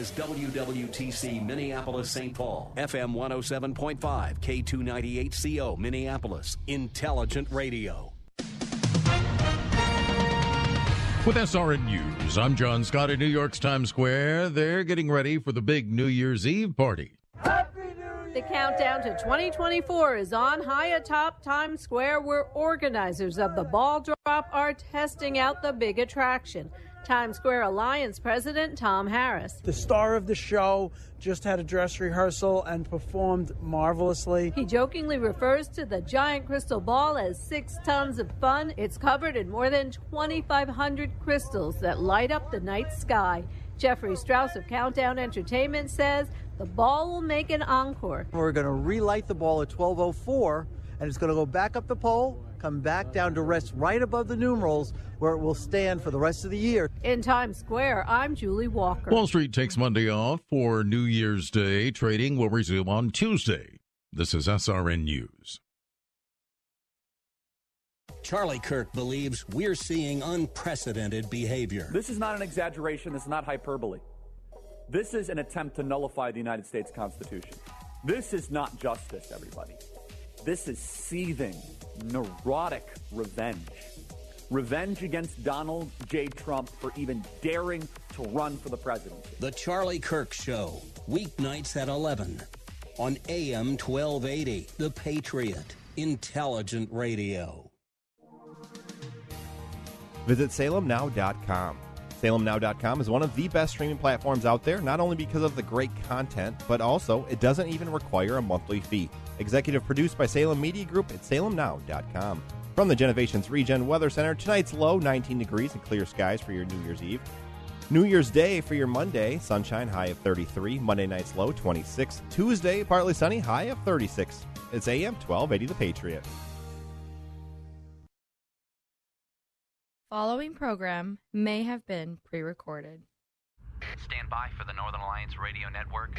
Is WWTC Minneapolis St. Paul, FM 107.5, K298CO Minneapolis, Intelligent Radio. With SRN News, I'm John Scott at New York's Times Square. They're getting ready for the big New Year's Eve party. The countdown to 2024 is on high atop Times Square, where organizers of the ball drop are testing out the big attraction. Times Square Alliance President Tom Harris. The star of the show just had a dress rehearsal and performed marvelously. He jokingly refers to the giant crystal ball as six tons of fun. It's covered in more than 2,500 crystals that light up the night sky. Jeffrey Strauss of Countdown Entertainment says the ball will make an encore. We're going to relight the ball at 1204 and it's going to go back up the pole, come back down to rest right above the numerals where it will stand for the rest of the year. In Times Square, I'm Julie Walker. Wall Street takes Monday off for New Year's Day. Trading will resume on Tuesday. This is SRN News. Charlie Kirk believes we're seeing unprecedented behavior. This is not an exaggeration. This is not hyperbole. This is an attempt to nullify the United States Constitution. This is not justice, everybody. This is seething, neurotic revenge. Revenge against Donald J. Trump for even daring to run for the presidency. The Charlie Kirk Show, weeknights at 11 on AM 1280. The Patriot, intelligent radio. Visit salemnow.com. SalemNow.com is one of the best streaming platforms out there, not only because of the great content, but also it doesn't even require a monthly fee. Executive produced by Salem Media Group at salemnow.com. From the Genovations Regen Weather Center, tonight's low 19 degrees and clear skies for your New Year's Eve. New Year's Day for your Monday, sunshine high of 33. Monday night's low 26. Tuesday, partly sunny, high of 36. It's AM 1280 The Patriot. Following program may have been pre recorded. Stand by for the Northern Alliance Radio Network.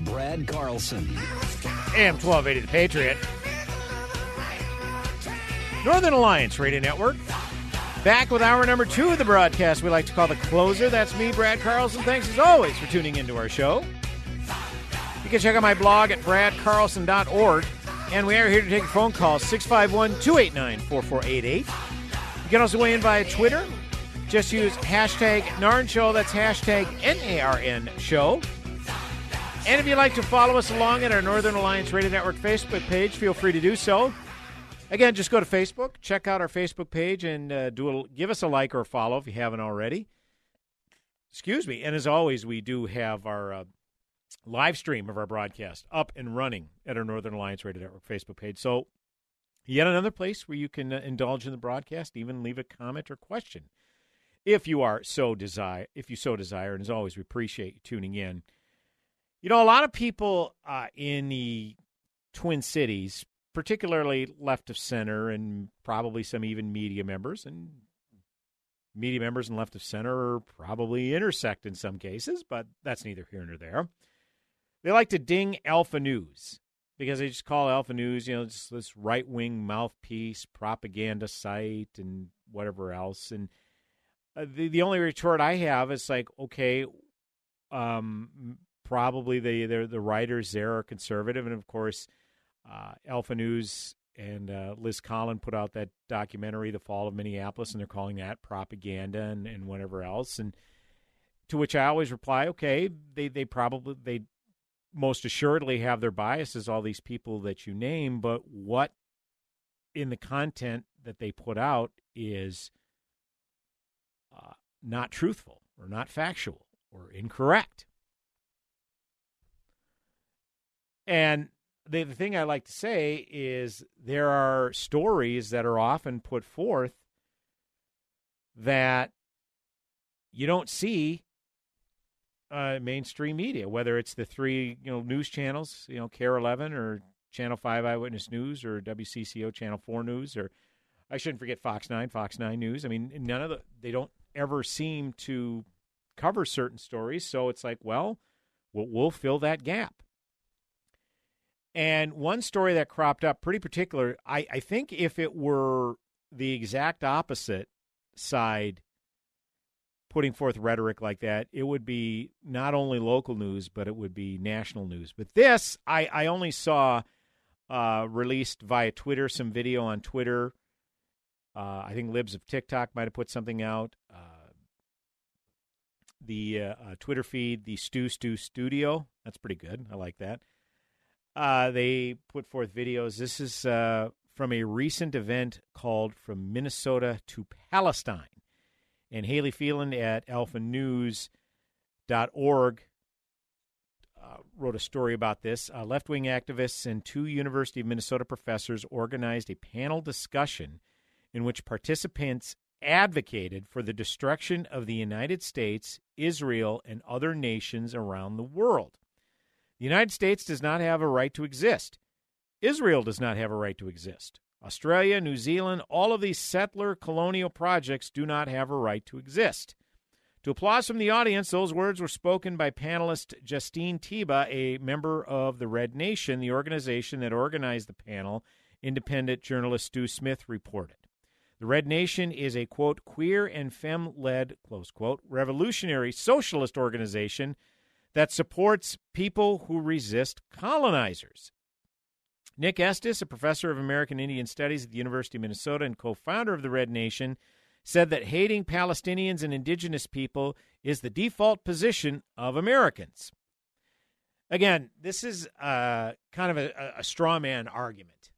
Brad Carlson. AM 1280 The Patriot. Northern Alliance Radio Network. Back with hour number two of the broadcast we like to call the closer. That's me, Brad Carlson. Thanks as always for tuning into our show. You can check out my blog at bradcarlson.org. And we are here to take a phone calls 651 289 4488. You can also weigh in via Twitter. Just use hashtag NARN Show. That's hashtag N-A-R-N Show. And if you'd like to follow us along at our Northern Alliance Radio Network Facebook page, feel free to do so. Again, just go to Facebook, check out our Facebook page, and uh, do a, give us a like or a follow if you haven't already. Excuse me. And as always, we do have our uh, live stream of our broadcast up and running at our Northern Alliance Radio Network Facebook page. So Yet another place where you can uh, indulge in the broadcast, even leave a comment or question, if you are so desire. If you so desire, and as always, we appreciate you tuning in. You know, a lot of people uh, in the Twin Cities, particularly left of center, and probably some even media members, and media members and left of center are probably intersect in some cases, but that's neither here nor there. They like to ding Alpha News because they just call Alpha News, you know, just this right wing mouthpiece, propaganda site, and whatever else. And uh, the the only retort I have is like, okay, um, probably the the, the writers there are conservative, and of course, uh, Alpha News and uh, Liz Collin put out that documentary, "The Fall of Minneapolis," and they're calling that propaganda and, and whatever else. And to which I always reply, okay, they they probably they most assuredly have their biases, all these people that you name, but what in the content that they put out is uh, not truthful or not factual or incorrect. And the, the thing I like to say is there are stories that are often put forth that you don't see uh, mainstream media, whether it's the three you know news channels, you know KARE 11 or Channel 5 Eyewitness News or WCCO Channel 4 News or I shouldn't forget Fox 9, Fox 9 News. I mean, none of the they don't ever seem to cover certain stories, so it's like, well, we'll, we'll fill that gap. And one story that cropped up pretty particular, I, I think if it were the exact opposite side putting forth rhetoric like that, it would be not only local news, but it would be national news. But this, I, I only saw uh, released via Twitter, some video on Twitter. Uh, I think Libs of TikTok might have put something out. Uh, the uh, uh, Twitter feed, the Stu Stu Studio, that's pretty good. I like that. Uh, they put forth videos. This is from a recent event called From Minnesota to Palestine. And Hayley Phelan at alphanews.org uh, wrote a story about this. Uh, Left wing activists and two University of Minnesota professors organized a panel discussion in which participants advocated for the destruction of the United States, Israel, and other nations around the world. The United States does not have a right to exist. Israel does not have a right to exist. Australia, New Zealand, all of these settler colonial projects do not have a right to exist. To applause from the audience, those words were spoken by panelist Justine Teba, a member of the Red Nation, the organization that organized the panel, independent journalist Stu Smith reported. The Red Nation is a, quote, queer and femme led, close quote, revolutionary socialist organization that supports people who resist colonizers. Nick Estes, a professor of American Indian Studies at the University of Minnesota and co founder of the Red Nation, said that hating Palestinians and indigenous people is the default position of Americans. Again, this is uh, kind of a, a straw man argument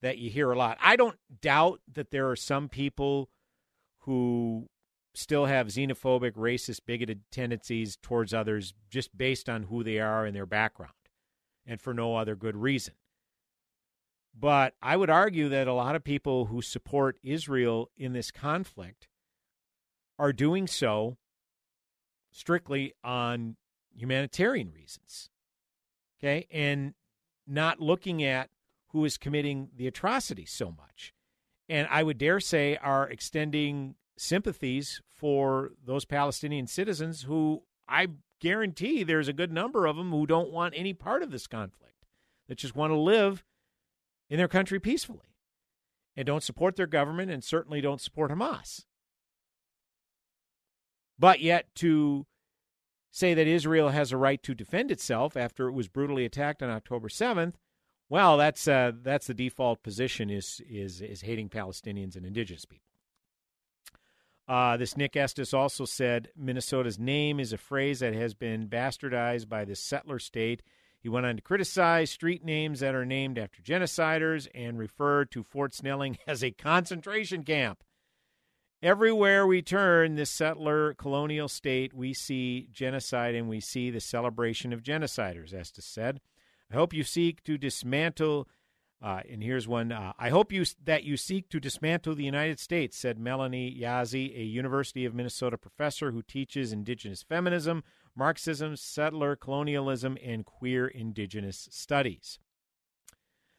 that you hear a lot. I don't doubt that there are some people who still have xenophobic, racist, bigoted tendencies towards others just based on who they are and their background and for no other good reason. But I would argue that a lot of people who support Israel in this conflict are doing so strictly on humanitarian reasons. Okay? And not looking at who is committing the atrocity so much. And I would dare say are extending sympathies for those Palestinian citizens who I guarantee there's a good number of them who don't want any part of this conflict, that just want to live in their country peacefully and don't support their government and certainly don't support Hamas. But yet, to say that Israel has a right to defend itself after it was brutally attacked on October 7th, well, that's uh, that's the default position is is is hating Palestinians and indigenous people. Uh, this Nick Estes also said Minnesota's name is a phrase that has been bastardized by the settler state he went on to criticize street names that are named after genociders and referred to Fort Snelling as a concentration camp. Everywhere we turn, this settler colonial state, we see genocide and we see the celebration of genociders, Estes said. I hope you seek to dismantle. Uh, and here's one. Uh, I hope you that you seek to dismantle the United States," said Melanie Yazzie, a University of Minnesota professor who teaches indigenous feminism, Marxism, settler colonialism, and queer indigenous studies.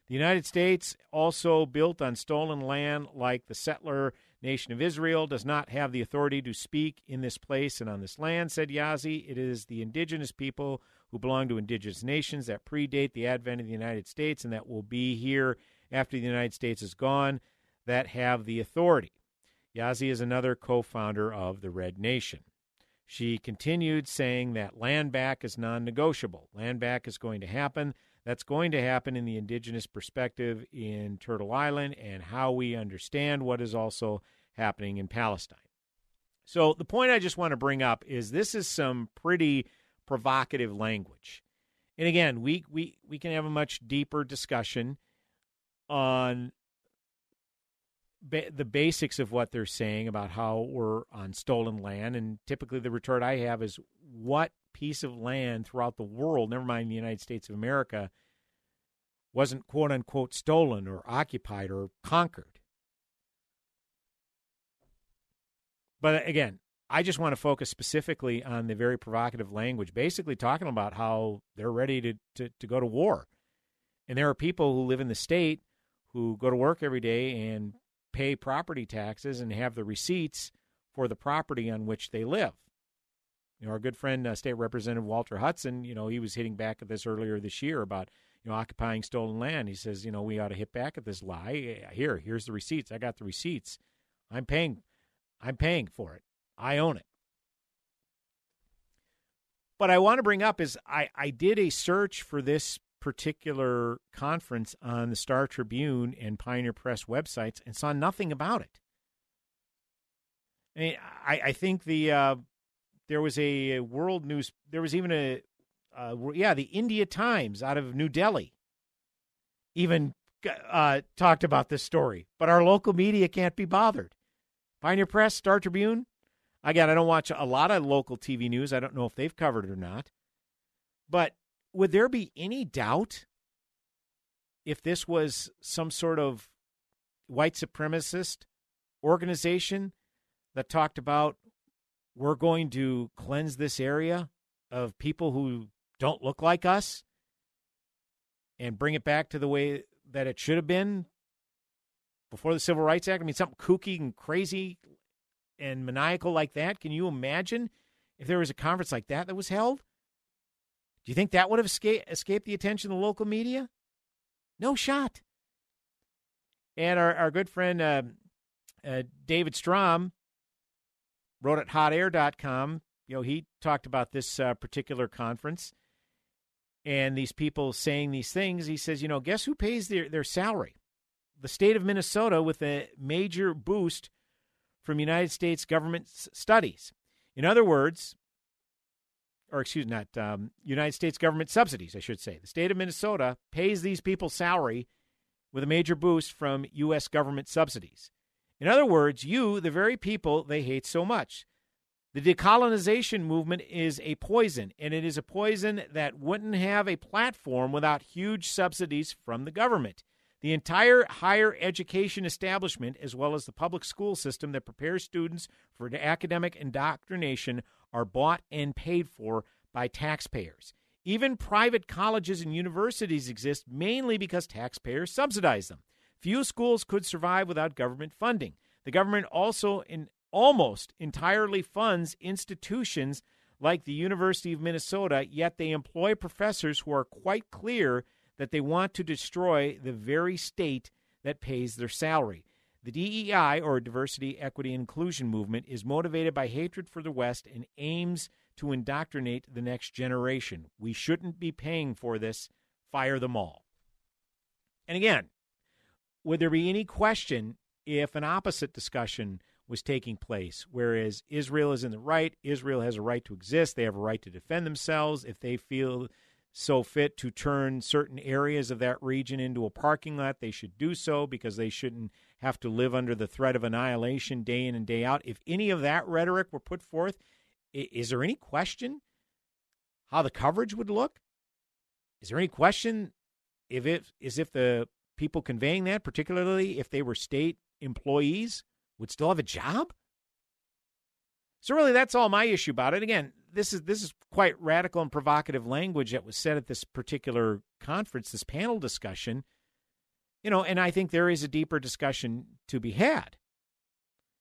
The United States, also built on stolen land like the settler nation of Israel, does not have the authority to speak in this place and on this land, said Yazzie. It is the indigenous people who belong to indigenous nations that predate the advent of the United States and that will be here after the United States is gone that have the authority. Yazzie is another co founder of the Red Nation. She continued saying that land back is non negotiable. Land back is going to happen. That's going to happen in the indigenous perspective in Turtle Island and how we understand what is also happening in Palestine. So the point I just want to bring up is this is some pretty provocative language. And again, we we we can have a much deeper discussion on ba- the basics of what they're saying about how we're on stolen land. And typically, the retort I have is, what piece of land throughout the world, never mind the United States of America, wasn't quote unquote stolen or occupied or conquered? But again, I just want to focus specifically on the very provocative language, basically talking about how they're ready to, to, to go to war. And there are people who live in the state who go to work every day and pay property taxes and have the receipts for the property on which they live. You know, our good friend, uh, State Representative Walter Hudson, you know, he was hitting back at this earlier this year about, you know, occupying stolen land. He says, you know, we ought to hit back at this lie. Here, here's the receipts. I got the receipts. I'm paying I'm paying for it. I own it. What I want to bring up is I, I did a search for this particular conference on the Star Tribune and Pioneer Press websites and saw nothing about it. I mean, I, I think the uh, there was a world news. There was even a uh, yeah, the India Times out of New Delhi even uh, talked about this story, but our local media can't be bothered. Pioneer Press, Star Tribune. Again, I don't watch a lot of local TV news. I don't know if they've covered it or not. But would there be any doubt if this was some sort of white supremacist organization that talked about we're going to cleanse this area of people who don't look like us and bring it back to the way that it should have been before the Civil Rights Act? I mean, something kooky and crazy and maniacal like that. Can you imagine if there was a conference like that that was held? Do you think that would have escaped, escaped the attention of the local media? No shot. And our, our good friend uh, uh, David Strom wrote at hotair.com. You know, he talked about this uh, particular conference and these people saying these things. He says, you know, guess who pays their, their salary? the state of Minnesota with a major boost from United States government studies. In other words, or excuse me, not um, United States government subsidies, I should say. The state of Minnesota pays these people salary with a major boost from U.S. government subsidies. In other words, you, the very people they hate so much. The decolonization movement is a poison, and it is a poison that wouldn't have a platform without huge subsidies from the government. The entire higher education establishment, as well as the public school system that prepares students for academic indoctrination, are bought and paid for by taxpayers. Even private colleges and universities exist mainly because taxpayers subsidize them. Few schools could survive without government funding. The government also in, almost entirely funds institutions like the University of Minnesota, yet they employ professors who are quite clear that they want to destroy the very state that pays their salary. The DEI, or Diversity, Equity, and Inclusion movement, is motivated by hatred for the West and aims to indoctrinate the next generation. We shouldn't be paying for this. Fire them all. And again, would there be any question if an opposite discussion was taking place, whereas Israel is in the right, Israel has a right to exist, they have a right to defend themselves if they feel so fit to turn certain areas of that region into a parking lot, they should do so because they shouldn't have to live under the threat of annihilation day in and day out. If any of that rhetoric were put forth, is there any question how the coverage would look? Is there any question if it is if the people conveying that, particularly if they were state employees, would still have a job? So really that's all my issue about it. Again, this is this is quite radical and provocative language that was said at this particular conference, this panel discussion. You know, and I think there is a deeper discussion to be had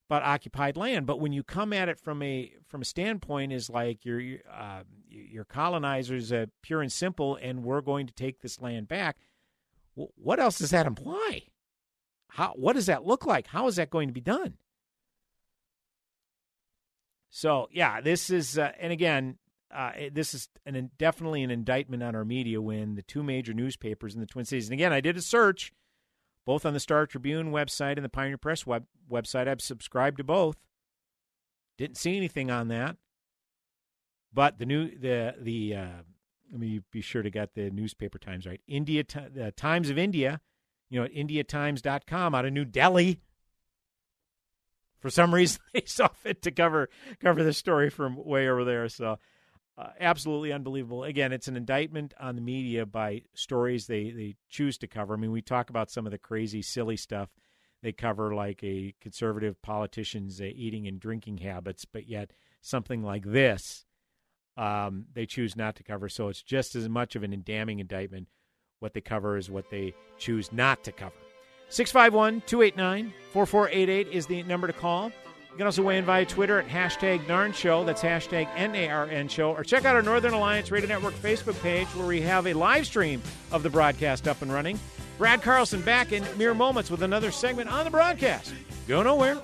about occupied land. But when you come at it from a from a standpoint is like your uh, your colonizers, uh, pure and simple, and we're going to take this land back. what else does that imply? How what does that look like? How is that going to be done? So yeah, this is uh, and again, uh, this is an definitely an indictment on our media when the two major newspapers in the Twin Cities. And again, I did a search both on the Star Tribune website and the Pioneer Press web, website. I've subscribed to both. Didn't see anything on that. But the new the the uh, let me be sure to get the newspaper times right. India the Times of India, you know, at indiatimes.com out of New Delhi. For some reason, they saw fit to cover cover the story from way over there. So, uh, absolutely unbelievable. Again, it's an indictment on the media by stories they they choose to cover. I mean, we talk about some of the crazy, silly stuff they cover, like a conservative politician's uh, eating and drinking habits, but yet something like this um, they choose not to cover. So it's just as much of an damning indictment what they cover as what they choose not to cover. 651 289 4488 is the number to call. You can also weigh in via Twitter at hashtag NARN Show. That's hashtag N-A-R-N Show. Or check out our Northern Alliance Radio Network Facebook page where we have a live stream of the broadcast up and running. Brad Carlson back in mere moments with another segment on the broadcast. Go nowhere.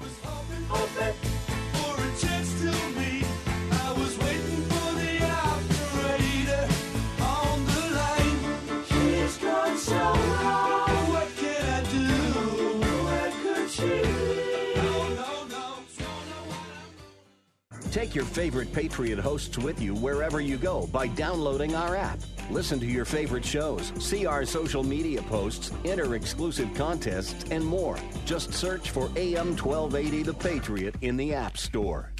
Take your favorite Patriot hosts with you wherever you go by downloading our app. Listen to your favorite shows, see our social media posts, enter exclusive contests, and more. Just search for AM 1280 The Patriot in the App Store.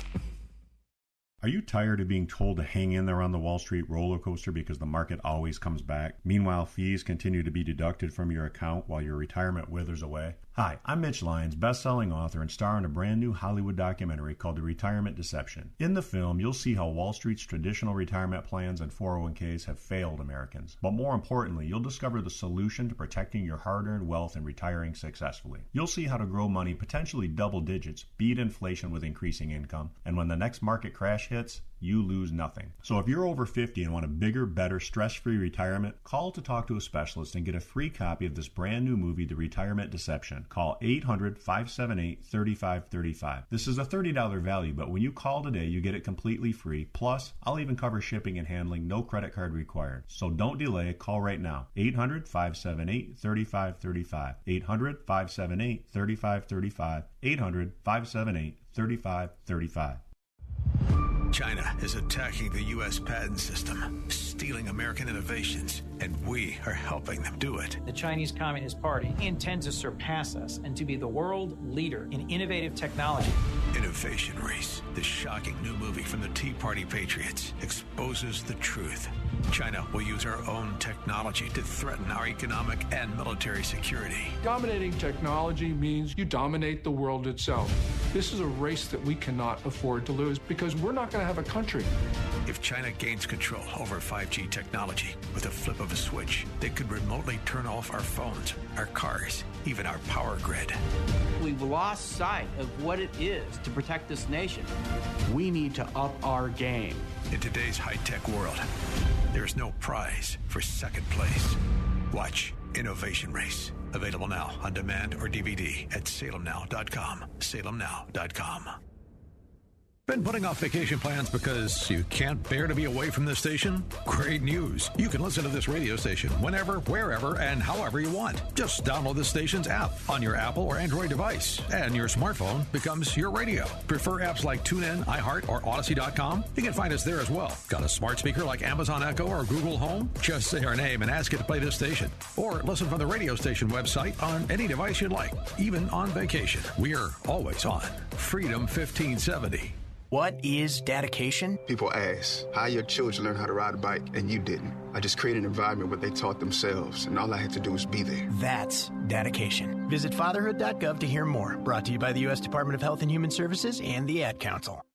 Are you tired of being told to hang in there on the Wall Street roller coaster because the market always comes back? Meanwhile, fees continue to be deducted from your account while your retirement withers away? Hi, I'm Mitch Lyons, best-selling author and star in a brand new Hollywood documentary called The Retirement Deception. In the film, you'll see how Wall Street's traditional retirement plans and 401ks have failed Americans. But more importantly, you'll discover the solution to protecting your hard-earned wealth and retiring successfully. You'll see how to grow money potentially double digits, beat inflation with increasing income, and when the next market crash hits, you lose nothing. So if you're over 50 and want a bigger, better, stress-free retirement, call to talk to a specialist and get a free copy of this brand new movie, The Retirement Deception. Call 800-578-3535. This is a $30 value, but when you call today, you get it completely free. Plus, I'll even cover shipping and handling, no credit card required. So don't delay, call right now. 800-578-3535. 800-578-3535. 800-578-3535. China is attacking the U.S. patent system, stealing American innovations, and we are helping them do it. The Chinese Communist Party intends to surpass us and to be the world leader in innovative technology. Innovation Race, the shocking new movie from the Tea Party Patriots, exposes the truth. China will use our own technology to threaten our economic and military security. Dominating technology means you dominate the world itself. This is a race that we cannot afford to lose because we're not going to have a country. If China gains control over 5G technology with a flip of a switch, they could remotely turn off our phones, our cars, even our power grid. We've lost sight of what it is to protect this nation. We need to up our game. In today's high tech world, there's no prize for second place. Watch Innovation Race. Available now on demand or DVD at salemnow.com. Salemnow.com. Been putting off vacation plans because you can't bear to be away from the station? Great news. You can listen to this radio station whenever, wherever, and however you want. Just download the station's app on your Apple or Android device, and your smartphone becomes your radio. Prefer apps like TuneIn, iHeart, or Audacy.com? You can find us there as well. Got a smart speaker like Amazon Echo or Google Home? Just say our name and ask it to play this station. Or listen from the radio station website on any device you'd like, even on vacation. We're always on. Freedom 1570. What is dedication? People ask, how your children learn how to ride a bike and you didn't? I just created an environment where they taught themselves, and all I had to do was be there. That's dedication. Visit fatherhood.gov to hear more. Brought to you by the U.S. Department of Health and Human Services and the Ad Council.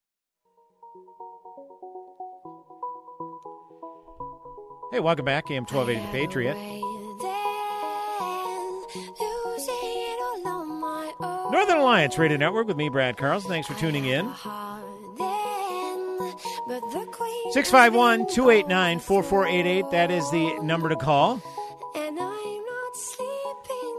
Hey, welcome back. AM 1280 The Patriot. Northern Alliance Radio Network with me, Brad Carlson. Thanks for tuning in. 651 289 4488. That is the number to call.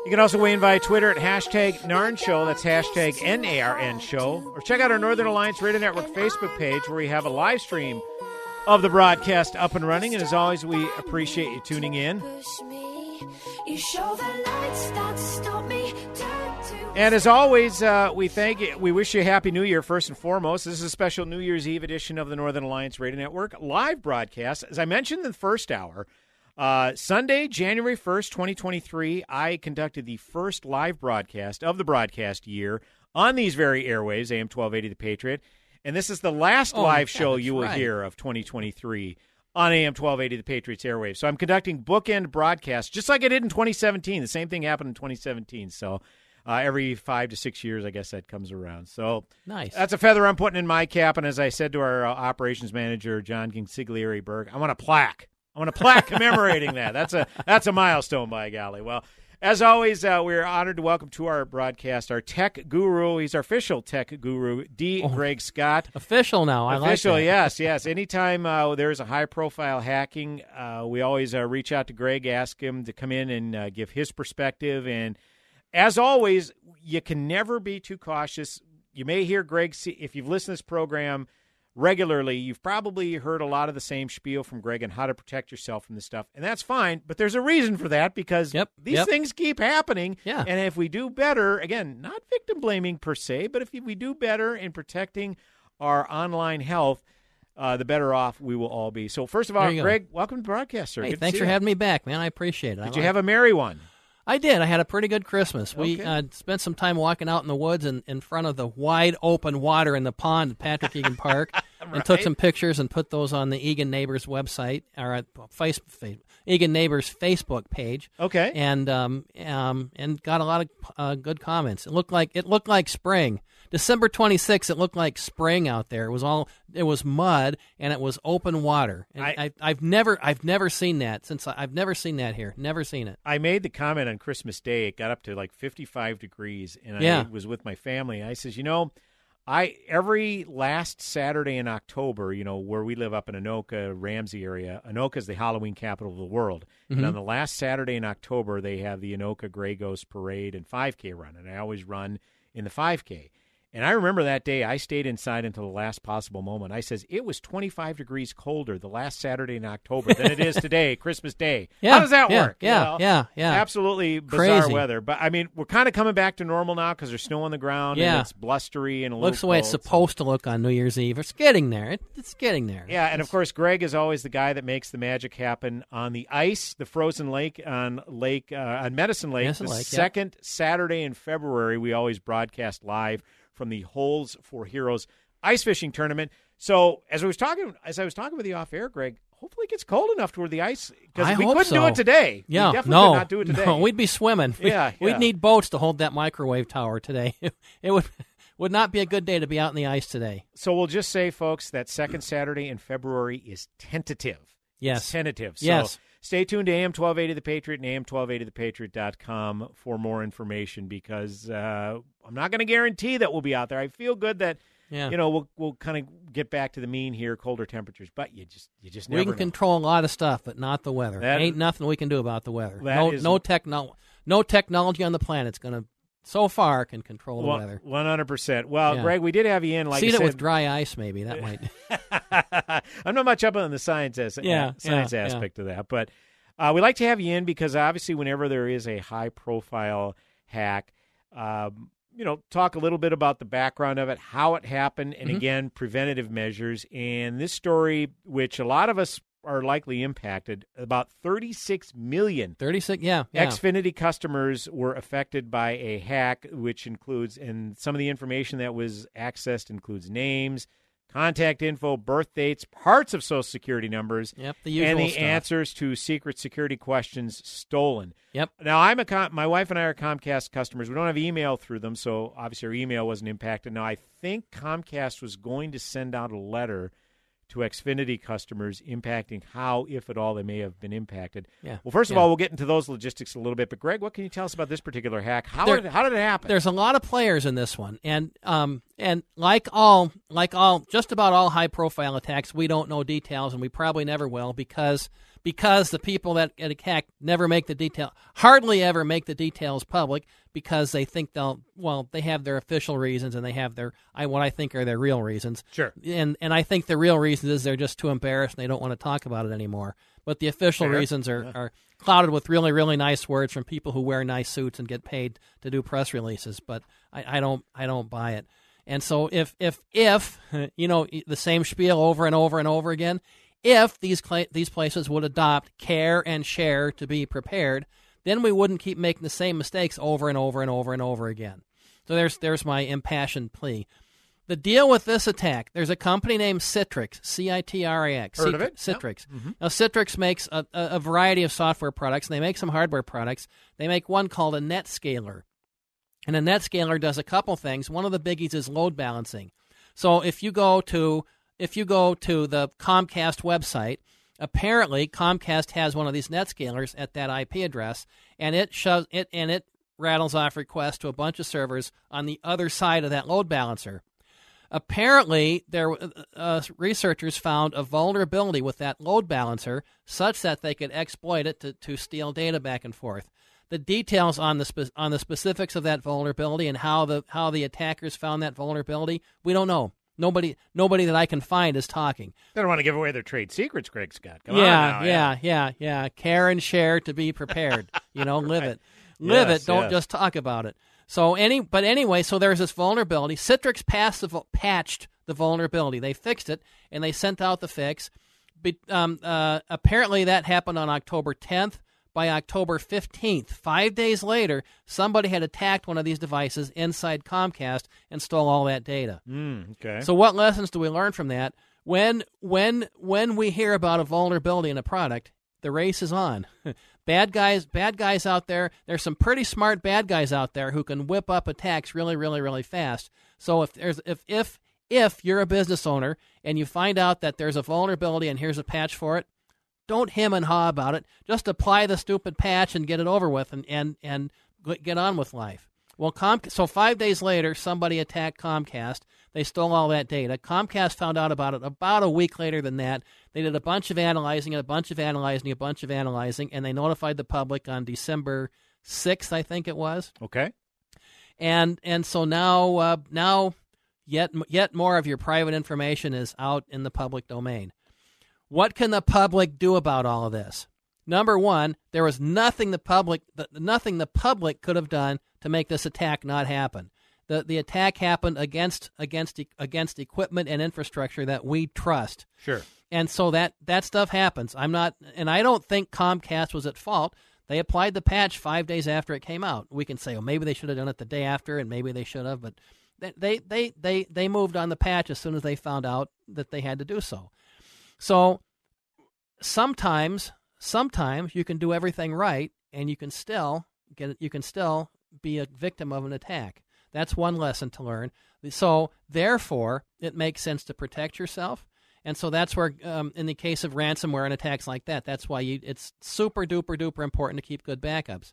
You can also weigh in via Twitter at hashtag NARN Show. That's hashtag N A R N Show. Or check out our Northern Alliance Radio Network Facebook page where we have a live stream of the broadcast up and running. And as always, we appreciate you tuning in. And as always, uh, we thank you. We wish you a happy New Year first and foremost. This is a special New Year's Eve edition of the Northern Alliance Radio Network live broadcast. As I mentioned in the first hour, uh, Sunday, January first, twenty twenty three, I conducted the first live broadcast of the broadcast year on these very airwaves, AM twelve eighty, The Patriot, and this is the last Oh, live yeah, show you will right. hear of twenty twenty three on AM 1280, the Patriots airwaves. So I'm conducting bookend broadcasts, just like I did in 2017. The same thing happened in 2017. So uh, every five to six years, I guess that comes around. So Nice. That's a feather I'm putting in my cap. And as I said to our uh, operations manager, John Consigliere Berg, I want a plaque. I want a plaque commemorating that. That's a that's a milestone, by golly. Well, as always, uh, we're honored to welcome to our broadcast our tech guru. He's our official tech guru, D. Greg Scott. Official now. I like Official, that. yes, yes. Anytime uh, there's a high profile hacking, uh, we always uh, reach out to Greg, ask him to come in and uh, give his perspective. And as always, you can never be too cautious. You may hear Greg, if you've listened to this program regularly, you've probably heard a lot of the same spiel from Greg on how to protect yourself from this stuff. And that's fine, but there's a reason for that because these yep. things keep happening. Yeah. And if we do better, again, not victim blaming per se, but if we do better in protecting our online health, uh, the better off we will all be. So, first of all, you go. Greg, welcome to the broadcast, sir. Hey, Good thanks for you. having me back, man. I appreciate it. I Did you like have it. a merry one? I did. I had a pretty good Christmas. We Okay. uh, spent some time walking out in the woods and in front of the wide open water in the pond at Patrick Eagan Park, and took some pictures and put those on the Eagan Neighbors website or at face, face, Eagan Neighbors Facebook page. Okay. and um, um, and got a lot of uh, good comments. It looked like it looked like spring. December 26th, it looked like spring out there. It was all it was mud and it was open water. And I, I, have never I've never seen that since I, I've never seen that here. Never seen it. I made the comment on Christmas Day. It got up to like 55 degrees, and Yeah. I was with my family. I says, you know, I every last Saturday in October, you know, where we live up in Anoka, Ramsey area. Anoka is the Halloween capital of the world, Mhm. and on the last Saturday in October, they have the Anoka Grey Ghost Parade and 5K run, and I always run in the 5K. And I remember that day, I stayed inside until the last possible moment. I says it was 25 degrees colder the last Saturday in October than it is today, Christmas Day. Yeah, How does that yeah, work? you yeah, know? yeah, yeah. Absolutely bizarre Crazy. weather. But I mean, we're kind of coming back to normal now because there's snow on the ground Yeah. and it's blustery and a Looks the way it's supposed to look on New Year's Eve. It's getting there. It, it's getting there. Yeah, and of course, Greg is always the guy that makes the magic happen on the ice, the frozen lake on Lake uh, on Medicine Lake. Medicine the Lake, yeah. second Saturday in February, we always broadcast live from the Holes for Heroes ice fishing tournament. So as I was talking, as I was talking with you off air, Greg, hopefully it gets cold enough to where the ice because we couldn't do it today. Yeah, we definitely no, could not do it today. no, we'd be swimming. We- Yeah, we'd need boats to hold that microwave tower today. it would would not be a good day to be out in the ice today. So we'll just say, folks, that second Saturday in February is tentative. Yes. It's tentative. So Yes. Stay tuned to AM 1280 The Patriot and AM1280ThePatriot.com for more information because uh, I'm not going to guarantee that we'll be out there. I feel good that, Yeah. you know, we'll, we'll kind of get back to the mean here, colder temperatures, but you just you just we can know. control a lot of stuff, but not the weather. That- Ain't nothing we can do about the weather. No, is- no techno, no technology on the planet's going to, so far, can control the One- weather. 100%. Well, Yeah. Greg, we did have you in. Like See I it with dry ice, maybe that might. I'm not much up on the science as, Yeah, science yeah, aspect of that, but uh, we like to have you in because obviously, whenever there is a high profile hack, um, you know, talk a little bit about the background of it, how it happened, and Mhm. again, preventative measures. And this story, which a lot of us are likely impacted, about 36 million 36, yeah, yeah. Xfinity customers were affected by a hack, which includes, and some of the information that was accessed includes names, contact info, birth dates, parts of Social Security numbers, Yep, the and the stuff. answers to secret security questions stolen. Yep. Now, I'm a Com- my wife and I are Comcast customers. We don't have email through them, so obviously our email wasn't impacted. Now, I think Comcast was going to send out a letter to Xfinity customers impacting how, if at all, they may have been impacted. Yeah. Well, first of Yeah. all, we'll get into those logistics a little bit. But Greg, what can you tell us about this particular hack? How There- did how did it happen? There's a lot of players in this one, and um, and like all, like all, just about all high profile attacks, we don't know details, and we probably never will because because the people that get attacked never make the detail, hardly ever make the details public because they think they'll, well, they have their official reasons and they have their, I what I think are their real reasons. Sure. And and I think the real reason is they're just too embarrassed and they don't want to talk about it anymore. but the official Fair. reasons are, Yeah. are clouded with really really nice words from people who wear nice suits and get paid to do press releases. But I, I don't I don't buy it. And so if if if you know the same spiel over and over and over again, if these these places would adopt care and share to be prepared, then we wouldn't keep making the same mistakes over and over and over and over again. So there's there's my impassioned plea. The deal with this attack, there's a company named Citrix, C I T R A X. Heard of it? Citrix. Yep. Mhm. Now, Citrix makes a, a, a variety of software products, and they make some hardware products. They make one called a NetScaler. And a NetScaler does a couple things. One of the biggies is load balancing. So if you go to if you go to the Comcast website, apparently Comcast has one of these NetScalers at that IP address, and it shows it and it rattles off requests to a bunch of servers on the other side of that load balancer. Apparently, there uh, researchers found a vulnerability with that load balancer, such that they could exploit it to, to steal data back and forth. The details on the spe- on the specifics of that vulnerability and how the how the attackers found that vulnerability, we don't know. Nobody nobody that I can find is talking. They don't want to give away their trade secrets, Greg Scott. Come on yeah, now, yeah, yeah, yeah. Care and share to be prepared. you know, live it, live Yes, it. Don't yes. just talk about it. So any, but anyway, so there's this vulnerability. Citrix passed the, patched the vulnerability. They fixed it and they sent out the fix. Be, um, uh, apparently, that happened on October 10th. By October 15th, five days later, somebody had attacked one of these devices inside Comcast and stole all that data. Mm, okay. So what lessons do we learn from that? When when when we hear about a vulnerability in a product, the race is on. bad guys, bad guys out there. There's some pretty smart bad guys out there who can whip up attacks really, really, really fast. So if there's if if if you're a business owner and you find out that there's a vulnerability and here's a patch for it, don't hem and haw about it. Just apply the stupid patch and get it over with and and and get on with life. Well, Com- so five days later, somebody attacked Comcast. They stole all that data. Comcast found out about it about a week later than that. They did a bunch of analyzing, and a bunch of analyzing, a bunch of analyzing, and they notified the public on December sixth, I think it was. Okay. And and so now uh, now yet yet more of your private information is out in the public domain. What can the public do about all of this? Number one, there was nothing the public th- nothing the public could have done to make this attack not happen. The the attack happened against against against equipment and infrastructure that we trust. Sure. And so that that stuff happens. I'm not and I don't think Comcast was at fault. They applied the patch 5 days after it came out. We can say, "Oh, maybe they should have done it the day after and maybe they should have," but they they they, they moved on the patch as soon as they found out that they had to do so. So sometimes sometimes you can do everything right and you can still get you can still be a victim of an attack. That's one lesson to learn. So therefore, it makes sense to protect yourself. And so that's where, um, in the case of ransomware and attacks like that, that's why you, it's super duper duper important to keep good backups.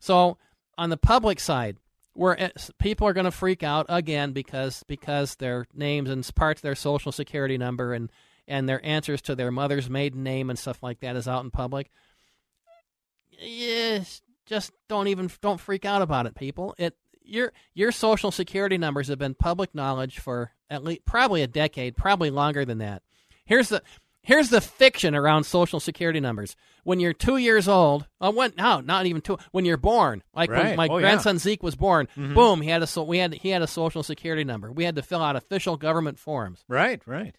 So on the public side, where people are going to freak out again because because their names and parts of their social security number and and their answers to their mother's maiden name and stuff like that is out in public. Yes, just don't even don't freak out about it, people. It your your social security numbers have been public knowledge for at least probably a decade, probably longer than that. Here's the here's the fiction around social security numbers. When you're two years old, uh, when no, not even two. When you're born, like when my Oh, yeah. grandson Zeke was born, Mhm. boom, he had a so we had he had a social security number. We had to fill out official government forms. Right, right.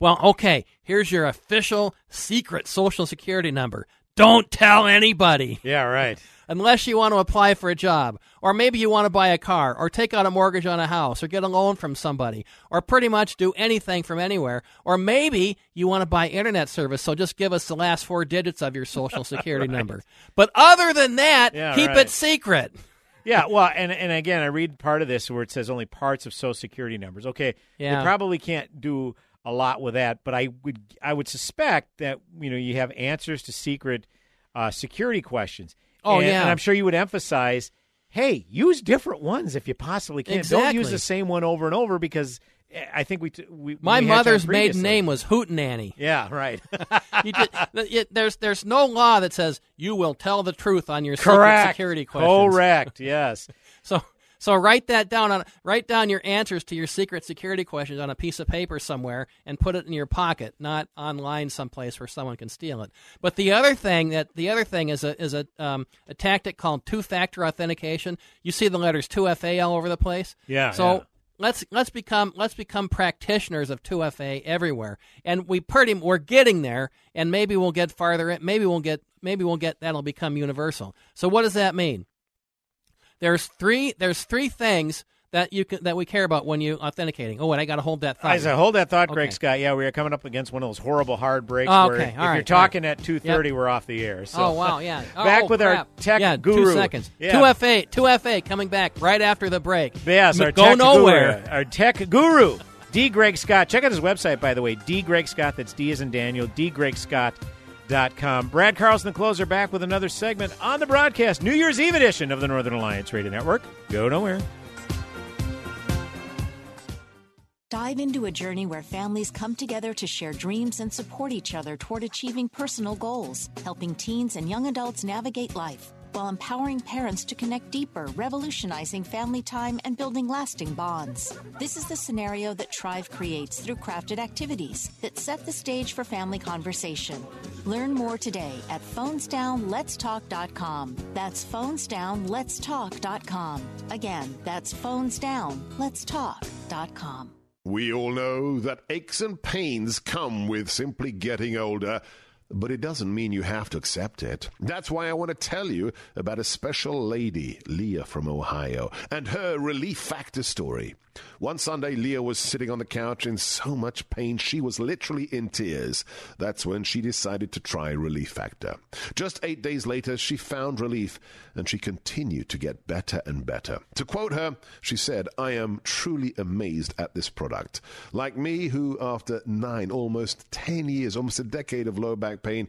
Well, okay, here's your official secret social security number. Don't tell anybody. Yeah, right. Unless you want to apply for a job, or maybe you want to buy a car, or take out a mortgage on a house, or get a loan from somebody, or pretty much do anything from anywhere. Or maybe you want to buy internet service, so just give us the last four digits of your social security Right. number. But other than that, Yeah, keep right. it secret. Yeah, well, and and again, I read part of this where it says only parts of Social Security numbers. Okay, Yeah. they probably can't do a lot with that, but I would I would suspect that you know you have answers to secret uh, security questions. Oh, And- yeah. and I'm sure you would emphasize, hey, use different ones if you possibly can. Don't use the same one over and over because eh, I think we t- we My we mother's maiden name was Hootenanny. Yeah, right. you just, there's there's no law that says you will tell the truth on your Correct. security questions. Correct. Yes. So So write that down on write down your answers to your secret security questions on a piece of paper somewhere and put it in your pocket, not online someplace where someone can steal it. But the other thing that the other thing is a is a um, a tactic called two factor authentication. You see the letters two FA all over the place. Yeah, So yeah. let's let's become let's become practitioners of 2FA everywhere, and we pretty we're getting there, and maybe we'll get farther. in- Maybe we'll get maybe we'll get that'll become universal. So what does that mean? There's three there's three things that you can, that we care about when you authenticating. Oh, wait, I got to hold that thought. I said, hold that thought, Greg Okay. Scott. Yeah, we are coming up against one of those horrible hard breaks. Oh, where okay. if All you're talking all at two thirty, Yep. we're off the air. So. Oh wow, yeah. Oh, back oh, with our tech yeah, guru. Two seconds. Yeah. Two FA. Two FA coming back right after the break. Yes, our go tech nowhere. Guru, our tech guru, D. Greg Scott. Check out his website, by the way, D. Greg Scott. That's D as in Daniel, dgregscott.com. Brad Carlson, the closer, back with another segment on the broadcast, New Year's Eve edition of the Northern Alliance Radio Network. Go nowhere. Dive into a journey where families come together to share dreams and support each other toward achieving personal goals, helping teens and young adults navigate life while empowering parents to connect deeper, revolutionizing family time and building lasting bonds. This is the scenario that Trive creates through crafted activities that set the stage for family conversation. Learn more today at phonesdownletstalk.com. That's phonesdownletstalk.com. Again, that's phonesdownletstalk.com. We all know that aches and pains come with simply getting older, but it doesn't mean you have to accept it. That's why I want to tell you about a special lady, Leah from Ohio, and her relief factor story. One Sunday, Leah was sitting on the couch in so much pain she was literally in tears. That's when she decided to try Relief Factor. Just eight days later, she found relief and she continued to get better and better. To quote her, she said, I am truly amazed at this product. Like me, who after nine, almost 10 years, almost a decade of low back pain,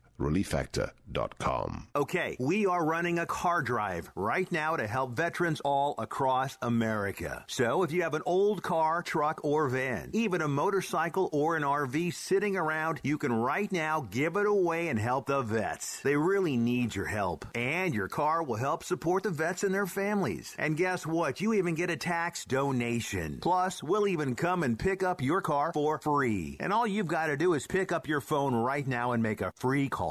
ReliefFactor.com. Okay, we are running a car drive right now to help veterans all across America. So if you have an old car, truck, or van, even a motorcycle or an RV sitting around, you can right now give it away and help the vets. They really need your help. And your car will help support the vets and their families. And guess what? You even get a tax donation. Plus, we'll even come and pick up your car for free. And all you've got to do is pick up your phone right now and make a free call.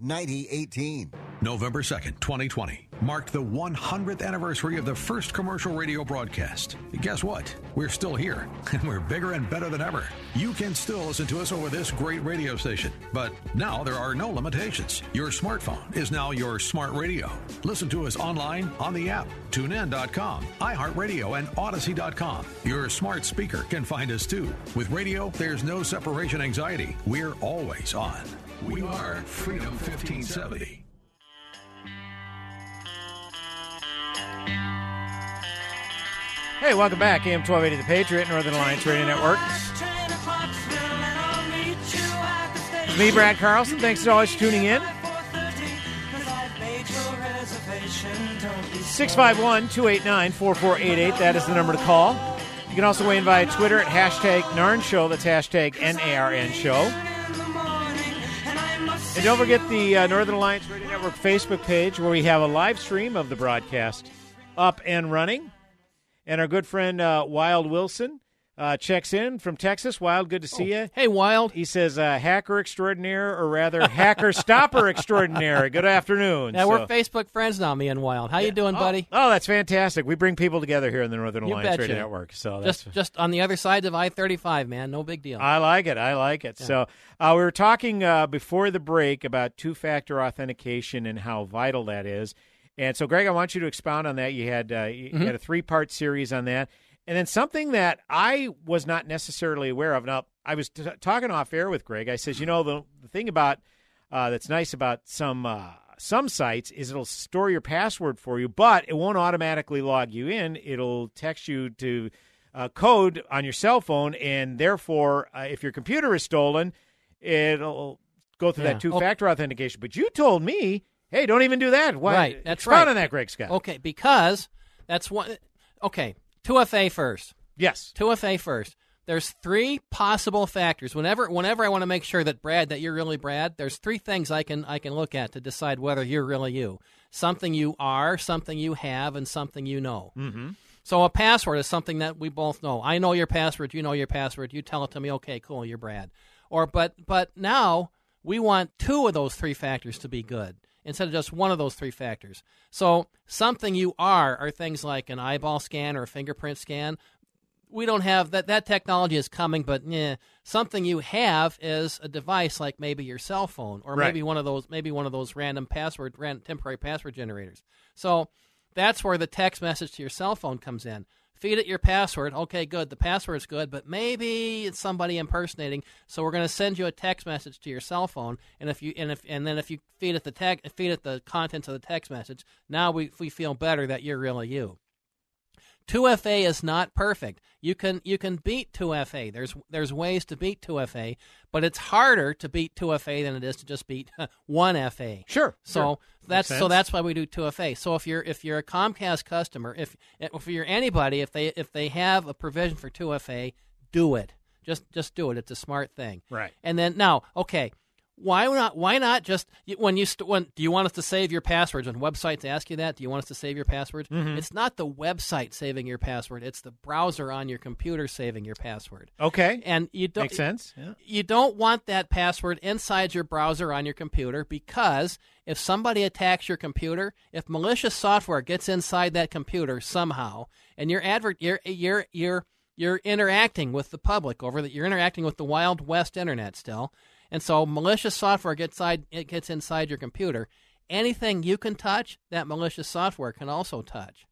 9018. November 2nd, 2020, marked the 100th anniversary of the first commercial radio broadcast. Guess what? We're still here, and we're bigger and better than ever. You can still listen to us over this great radio station, but now there are no limitations. Your smartphone is now your smart radio. Listen to us online, on the app, tunein.com, iHeartRadio, and Audacy.com. Your smart speaker can find us too. With radio, there's no separation anxiety. We're always on. We are Freedom 1570. Hey, welcome back. AM 1280 The Patriot, Northern Alliance Radio Network. Me, Brad Carlson. Thanks as always for tuning in. 651 289 4488. That is the number to call. You can also weigh in via Twitter at hashtag NARN Show. That's hashtag N-A-R-N Show. And don't forget the uh, Northern Alliance Radio Network Facebook page where we have a live stream of the broadcast up and running. And our good friend uh, Wild Wilson uh, checks in from Texas. Wild, good to see you. Hey, Wild. He says, uh, hacker extraordinaire, or rather, hacker stopper extraordinaire. Good afternoon. Yeah, So- we're Facebook friends now, me and Wild. How you doing, buddy? Oh, that's fantastic. We bring people together here in the Northern You Alliance. Radio Network. So that's just just on the other side of I thirty five, man. No big deal. I like it. I like it. Yeah. So uh, we were talking uh, before the break about two-factor authentication and how vital that is. And so, Greg, I want you to expound on that. You had uh, you Mhm. had a three-part series on that, and then something that I was not necessarily aware of. Now, I was t- talking off air with Greg. I says, you know, the, the thing about uh, that's nice about some uh, some sites is it'll store your password for you, but it won't automatically log you in. It'll text you to uh, code on your cell phone, and therefore, uh, if your computer is stolen, it'll go through Yeah. that two-factor authentication. But you told me, hey, don't even do that. Why, right. That's expound right. on that, Greg Scott. Okay, because that's one. Okay, two FA first. Yes, two FA first. There's three possible factors. Whenever whenever I want to make sure that Brad that you're really Brad, there's three things I can I can look at to decide whether you're really you. Something you are, something you have, and something you know. Mm-hmm. So a password is something that we both know. I know your password. You know your password. You tell it to me. Okay, cool. You're Brad. Or but but now we want two of those three factors to be good instead of just one of those three factors. So something you are are things like an eyeball scan or a fingerprint scan. We don't have that. That technology is coming, but eh, something you have is a device like maybe your cell phone or Right. maybe one of those maybe one of those random password random temporary password generators. So that's where the text message to your cell phone comes in. Feed it your password. Okay, good. The password's good, but maybe it's somebody impersonating. So we're going to send you a text message to your cell phone, and if you and if and then if you feed it the tech, feed it the contents of the text message, now we we feel better that you're really you. 2FA is not perfect. You can you can beat 2FA. There's there's ways to beat 2FA, but it's harder to beat 2FA than it is to just beat 1FA. Sure. So sure. that's so that's why we do 2FA. So if you're if you're a Comcast customer, if if you're anybody, if they if they have a provision for 2FA, do it. Just just do it. It's a smart thing. Right. And then now, okay, why not? Why not just when you st- when do you want us to save your passwords? When websites ask you that, do you want us to save your passwords? Mhm. It's not the website saving your password; it's the browser on your computer saving your password. Okay. And you don't Makes sense. Yeah. You don't want that password inside your browser on your computer because if somebody attacks your computer, if malicious software gets inside that computer somehow, and you're advert you're you're you're you're interacting with the public over that you're interacting with the wild west internet still and so malicious software gets inside it gets inside your computer. Anything you can touch that malicious software can also touch.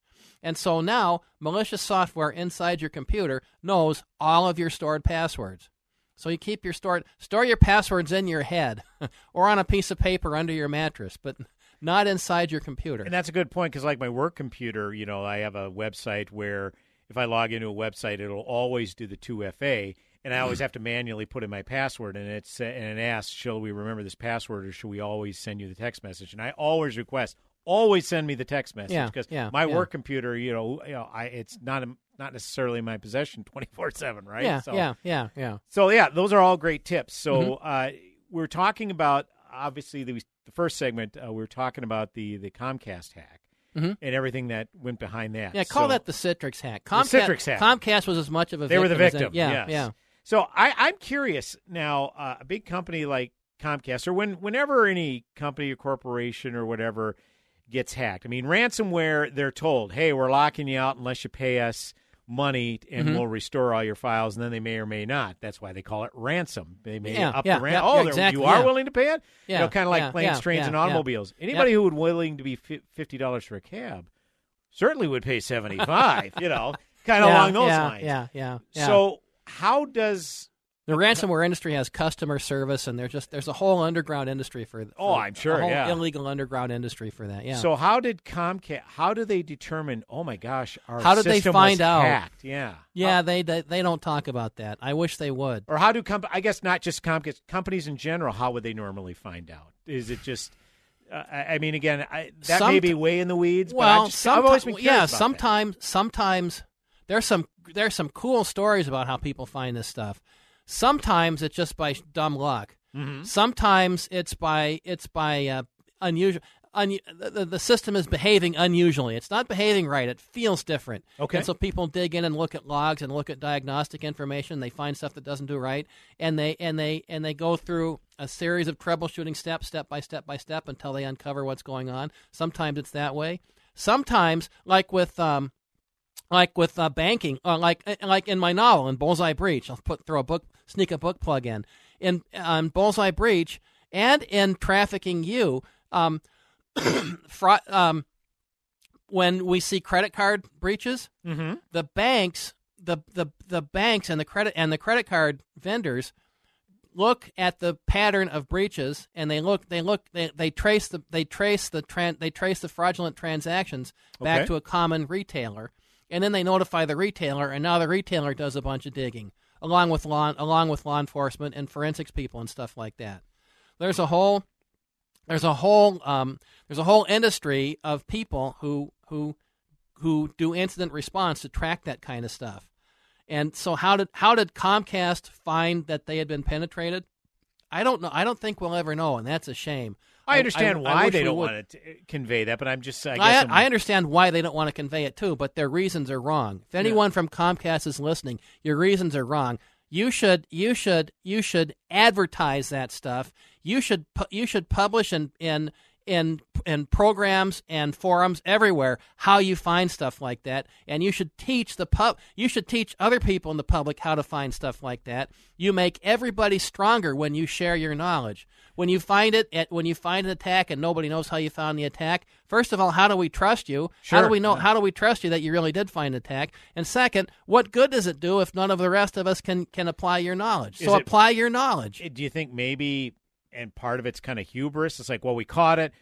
And so now malicious software inside your computer knows all of your stored passwords. So you keep your stored store your passwords in your head or on a piece of paper under your mattress but not inside your computer. And that's a good point because, like my work computer, you know, I have a website where if I log into a website, it'll always do the two FA, and I always have to manually put in my password, and it's and it asks, "Shall we remember this password, or should we always send you the text message?" And I always request, always send me the text message because yeah, my yeah. work computer, you know, you know, I it's not not necessarily in my possession twenty four seven, right? Yeah, So- yeah, yeah, yeah. So yeah, those are all great tips. So Mhm. uh, we're talking about obviously the, the first segment. Uh, we were talking about the the Comcast hack Mhm. and everything that went behind that. Yeah, call So- that the Citrix hack. The Comcast, Citrix hack. Comcast was as much of a they were the victim. any- yeah, yes. yeah. So I, I'm curious now. Uh, a big company like Comcast, or when whenever any company or corporation or whatever gets hacked. I mean, ransomware. They're told, "Hey, we're locking you out unless you pay us." Money and Mhm. we'll restore all your files, and then they may or may not. That's why they call it ransom. They may Yeah, up yeah, the ran- yeah, Oh, exactly, you are willing to pay it. you Yeah, know, kind of like planes, trains, and automobiles. Anybody who would willing to be fifty dollars for a cab certainly would pay seventy five. you know, kind of along those lines. Yeah, yeah, yeah. So how does the ransomware industry has customer service, and there's just there's a whole underground industry for. Oh, I'm sure, a whole yeah. illegal underground industry for that. Yeah. So how did Comcast? How do they determine? Oh my gosh, our how did they find out? Hacked. Yeah. Yeah, they, they they don't talk about that. I wish they would. Or how do comp- I guess not just Comcast companies in general? How would they normally find out? Is it just? Uh, I mean, again, I, that may be way in the weeds. but Well, I just, I've always been yeah, sometimes sometimes there's some there's some cool stories about how people find this stuff. Sometimes it's just by dumb luck. Mhm. Sometimes it's by it's by uh, unusual. un- the, the system is behaving unusually. It's not behaving right. It feels different. Okay. And so people dig in and look at logs and look at diagnostic information. They find stuff that doesn't do right, and they and they and they go through a series of troubleshooting steps, step by step by step, until they uncover what's going on. Sometimes it's that way. Sometimes, like with um, like with uh, banking, uh, like like in my novel in Bullseye Breach, I'll put throw a book, sneak a book plug in in on Bullseye Breach and in Trafficking U. Um, fraud, um, when we see credit card breaches, Mhm. the banks, the, the the banks and the credit and the credit card vendors look at the pattern of breaches and they look they look they, they trace the they trace the tran, they trace the fraudulent transactions back Okay. to a common retailer and then they notify the retailer and now the retailer does a bunch of digging along with law along with law enforcement and forensics people and stuff like that there's a whole there's a whole um, there's a whole industry of people who who who do incident response to track that kind of stuff. And so how did how did Comcast find that they had been penetrated? I don't know. I don't think we'll ever know, and that's a shame. I understand why wish they don't would. want to uh, convey that, but I'm just I I, guess I understand why they don't want to convey it too, but their reasons are wrong. If anyone from Comcast is listening, your reasons are wrong. You should you should you should advertise that stuff. You should you should publish in in in in programs and forums everywhere how you find stuff like that and you should teach the pub you should teach other people in the public how to find stuff like that you make everybody stronger when you share your knowledge when you find it at when you find an attack and nobody knows how you found the attack first of all how do we trust you how do we know yeah. how do we trust you that you really did find an attack and second what good does it do if none of the rest of us can can apply your knowledge Is so it- apply your knowledge eh, Do you think maybe, and part of it's kind of hubris? It's like, well, we caught it.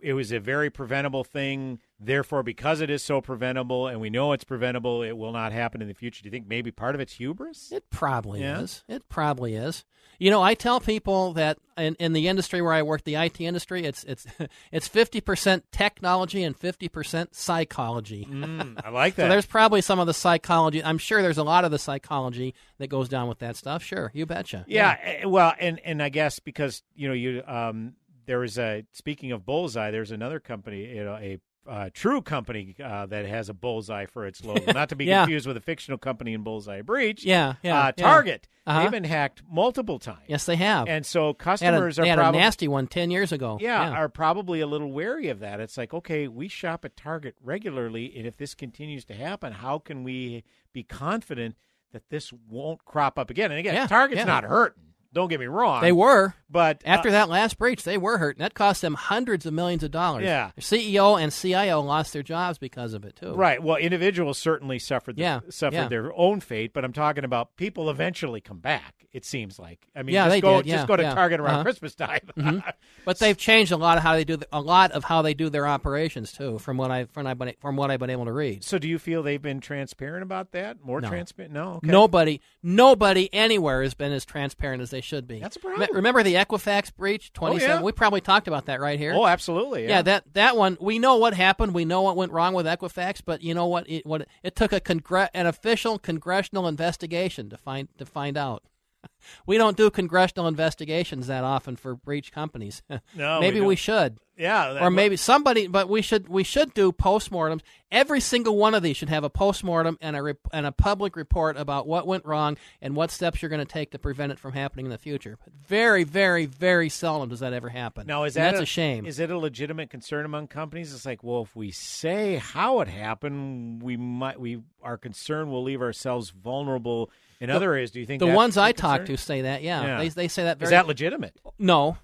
It was a very preventable thing. Therefore, because it is so preventable and we know it's preventable, it will not happen in the future. Do you think maybe part of it's hubris? It probably Yeah. is. It probably is. You know, I tell people that in, in the industry where I work, the IT industry, it's it's it's fifty percent technology and fifty percent psychology. Mm, I like so that. there's probably some of the psychology. I'm sure there's a lot of the psychology that goes down with that stuff. Sure, you betcha. Yeah, eh, well, and and I guess because you know you um there was a speaking of bullseye, there's another company, you know, a uh, true company uh, that has a bullseye for its logo, not to be Yeah. confused with a fictional company in Bullseye Breach. Yeah, yeah, uh, yeah. Target. Uh-huh. They've been hacked multiple times. Yes, they have. And so They had a- customers they are had probably a nasty one ten years ago. yeah, are probably a little wary of that. It's like, okay, we shop at Target regularly, and if this continues to happen, how can we be confident that this won't crop up again? And again, Yeah, Target's yeah. not hurting. Don't get me wrong. They were, but after uh, that last breach, they were hurt, and that cost them hundreds of millions of dollars. Yeah. Their CEO and CIO lost their jobs because of it too. Right. Well, individuals certainly suffered the, Yeah, suffered yeah. their own fate, but I'm talking about people eventually come back. It seems like. I mean, yeah, just they go did. just yeah, go to yeah. Target around Uh-huh. Christmas time. Mhm. But they've changed a lot of how they do the, a lot of how they do their operations too, from what I from, I, from what I've been able to read. So, do you feel they've been transparent about that? More No. transparent? No. Okay. Nobody, nobody anywhere has been as transparent as they should be. That's a problem. Remember the Equifax breach? Oh, Twenty seven. yeah. We probably talked about that right here. Oh, absolutely. Yeah. Yeah, that that one we know what happened. We know what went wrong with Equifax, but you know what? It what it took a congre- an official congressional investigation to find to find out. We don't do congressional investigations that often for breach companies. No, maybe we we, should. Yeah, or maybe somebody. But we should we should do postmortems. Every single one of these should have a postmortem and a rep- and a public report about what went wrong and what steps you're going to take to prevent it from happening in the future. But very, very, very seldom does that ever happen. Now, is And that that's a, shame? Is it a legitimate concern among companies? It's like, well, if we say how it happened, we might we our concern will leave ourselves vulnerable in The- other areas. Do you think the ones I talk to say that? Yeah, Yeah. They, they say that. Very, Is that legitimate? No,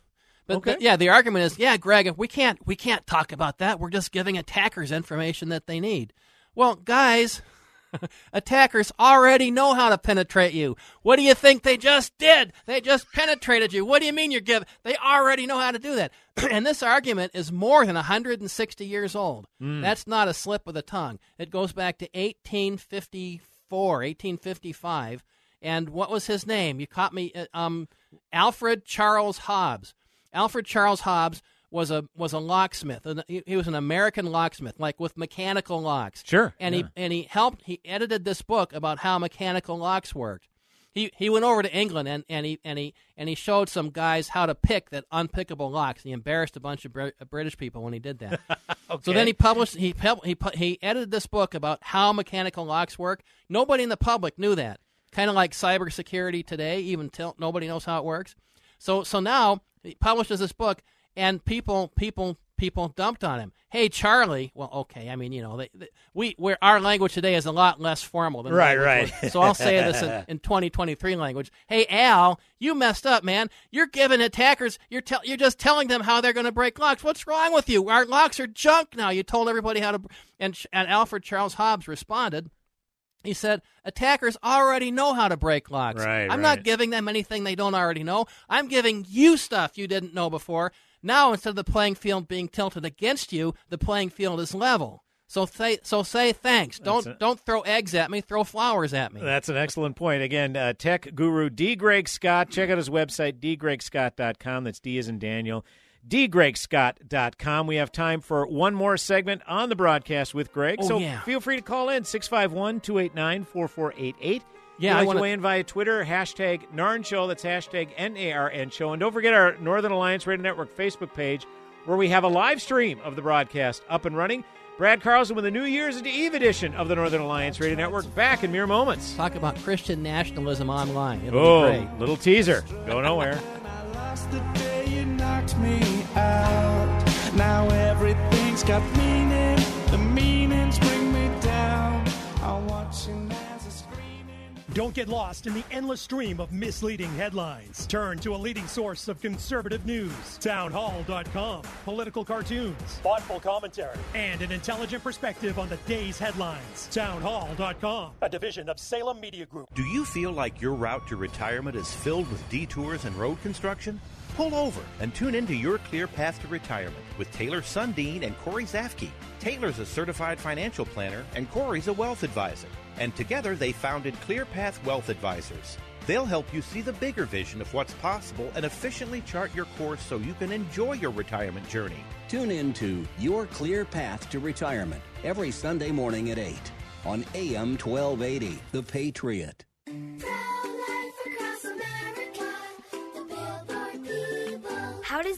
but Okay. but yeah, the argument is, yeah, Greg, we can't we can't talk about that. We're just giving attackers information that they need. Well, guys, attackers already know how to penetrate you. What do you think they just did? They just penetrated you. What do you mean you're giving? They already know how to do that. and this argument is more than 160 years old. Mm. That's not a slip of the tongue. It goes back to 1854, 1855. And what was his name? You caught me. uh, Um, Alfred Charles Hobbs. Alfred Charles Hobbs was a was a locksmith. He, he was an American locksmith, like with mechanical locks. Sure, And yeah. he and he helped. He edited this book about how mechanical locks worked. He he went over to England and, and he and he and he showed some guys how to pick that unpickable locks. He embarrassed a bunch of Br- uh, British people when he did that. So then he published he he he edited this book about how mechanical locks work. Nobody in the public knew that. Kind of like cybersecurity today, even till nobody knows how it works. So so now he publishes this book and people people people dumped on him. Hey Charlie, well okay, I mean you know they, they, we where our language today is a lot less formal than Right, right. was. So I'll say this in, in 2023 language. Hey Al, you messed up, man. You're giving attackers you're tell you're just telling them how they're going to break locks. What's wrong with you? Our locks are junk now. You told everybody how to and and Alfred Charles Hobbs responded. He said, attackers already know how to break locks. Right, I'm right. not giving them anything they don't already know. I'm giving you stuff you didn't know before. Now, instead of the playing field being tilted against you, the playing field is level. So say, so say thanks. Don't it. don't throw eggs at me. Throw flowers at me. That's an excellent point. Again, uh, tech guru D. Greg Scott. Check out his website, dgregscott.com. That's D as in Daniel. dgregscott.com. We have time for one more segment on the broadcast with Greg. Oh, so yeah. feel free to call in 651 289 4488. Yeah, I'd I wanna- weigh in via Twitter, hashtag NARN Show. That's hashtag N-A-R-N Show. And don't forget our Northern Alliance Radio Network Facebook page where we have a live stream of the broadcast up and running. Brad Carlson with the New Year's Eve edition of the Northern Alliance Radio Network back in mere moments. Talk about Christian nationalism online. It'll Oh, be great. little teaser. Go nowhere. the day you knocked me out. Now everything's got meaning. The meanings Don't get lost in the endless stream of misleading headlines. Turn to a leading source of conservative news, townhall.com, political cartoons, thoughtful commentary, and an intelligent perspective on the day's headlines. Townhall.com, a division of Salem Media Group. Do you feel like your route to retirement is filled with detours and road construction? Pull over and tune into Your Clear Path to Retirement with Taylor Sundin and Corey Zafke. Taylor's a certified financial planner and Corey's a wealth advisor. And together they founded ClearPath Wealth Advisors. They'll help you see the bigger vision of what's possible and efficiently chart your course so you can enjoy your retirement journey. Tune in to Your Clear Path to Retirement every Sunday morning at 8 on AM 1280, The Patriot.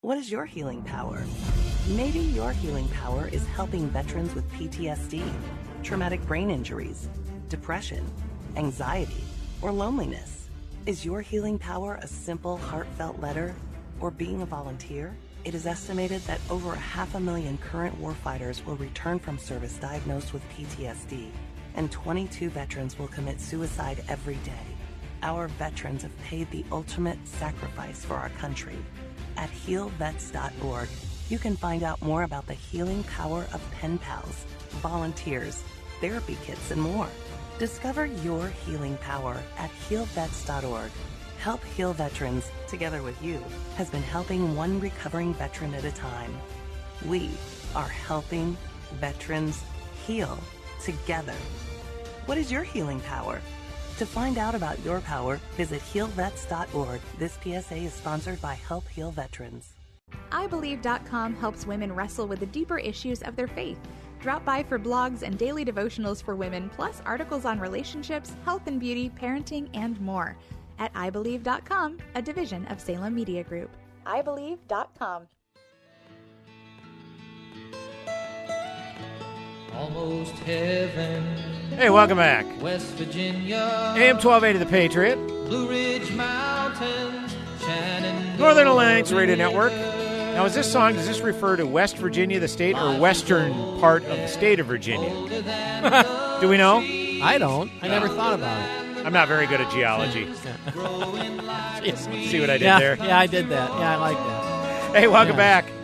What is your healing power? Maybe your healing power is helping veterans with PTSD, traumatic brain injuries, depression, anxiety, or loneliness. Is your healing power a simple, heartfelt letter or being a volunteer? It is estimated that over a half a million current warfighters will return from service diagnosed with PTSD, and 22 veterans will commit suicide every day. Our veterans have paid the ultimate sacrifice for our country. At healvets.org, you can find out more about the healing power of pen pals, volunteers, therapy kits, and more. Discover your healing power at healvets.org. Help Heal Veterans, together with you, has been helping one recovering veteran at a time. We are helping veterans heal together. What is your healing power? To find out about your power, visit healvets.org. This PSA is sponsored by Help Heal Veterans. iBelieve.com helps women wrestle with the deeper issues of their faith. Drop by for blogs and daily devotionals for women, plus articles on relationships, health and beauty, parenting, and more. At iBelieve.com, a division of Salem Media Group. iBelieve.com. Almost heaven. Hey, welcome back. West Virginia. AM 1280 The Patriot. Blue Ridge Mountains. Shannon. Northern Alliance Radio Network. Now, is this song, does this refer to West Virginia, the state, or western part of the state of Virginia? Do we know? I don't. I never thought about it. I'm not very good at geology. See what I did yeah, there? Yeah, I did that. Yeah, I like that. Hey, welcome Yeah. back.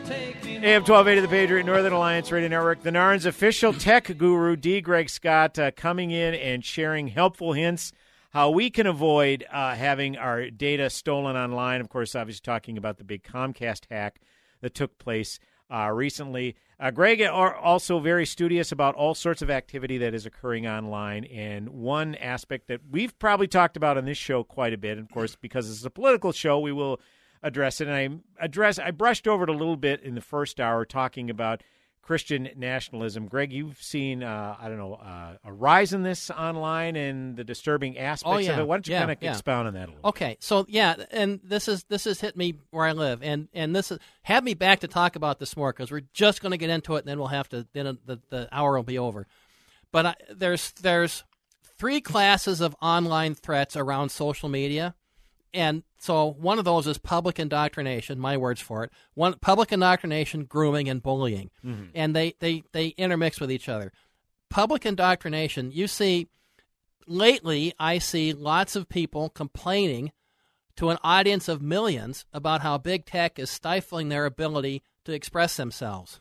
AM 1280 The Patriot, Northern Alliance Radio Network. The NARN's official tech guru, D. Greg Scott, uh, coming in and sharing helpful hints how we can avoid uh, having our data stolen online. Of course, obviously talking about the big Comcast hack that took place uh, recently. Uh, Greg are also very studious about all sorts of activity that is occurring online, and one aspect that we've probably talked about on this show quite a bit. Of course, because it's a political show, we will address it. And I address I brushed over it a little bit in the first hour, talking about Christian nationalism. Greg, you've seen uh, I don't know uh, a rise in this online and the disturbing aspects Oh yeah. of it. Why don't you yeah, kind of yeah. expound on that a little? Okay, so yeah, and this is this has hit me where I live, and and this is have me back to talk about this more because we're just going to get into it, and then we'll have to then the the hour will be over. But I, there's there's three classes of online threats around social media, and so one of those is public indoctrination. My words for it. One public indoctrination, grooming, and bullying, Mhm. and they they they intermix with each other. Public indoctrination. You see, lately I see lots of people complaining to an audience of millions about how big tech is stifling their ability to express themselves.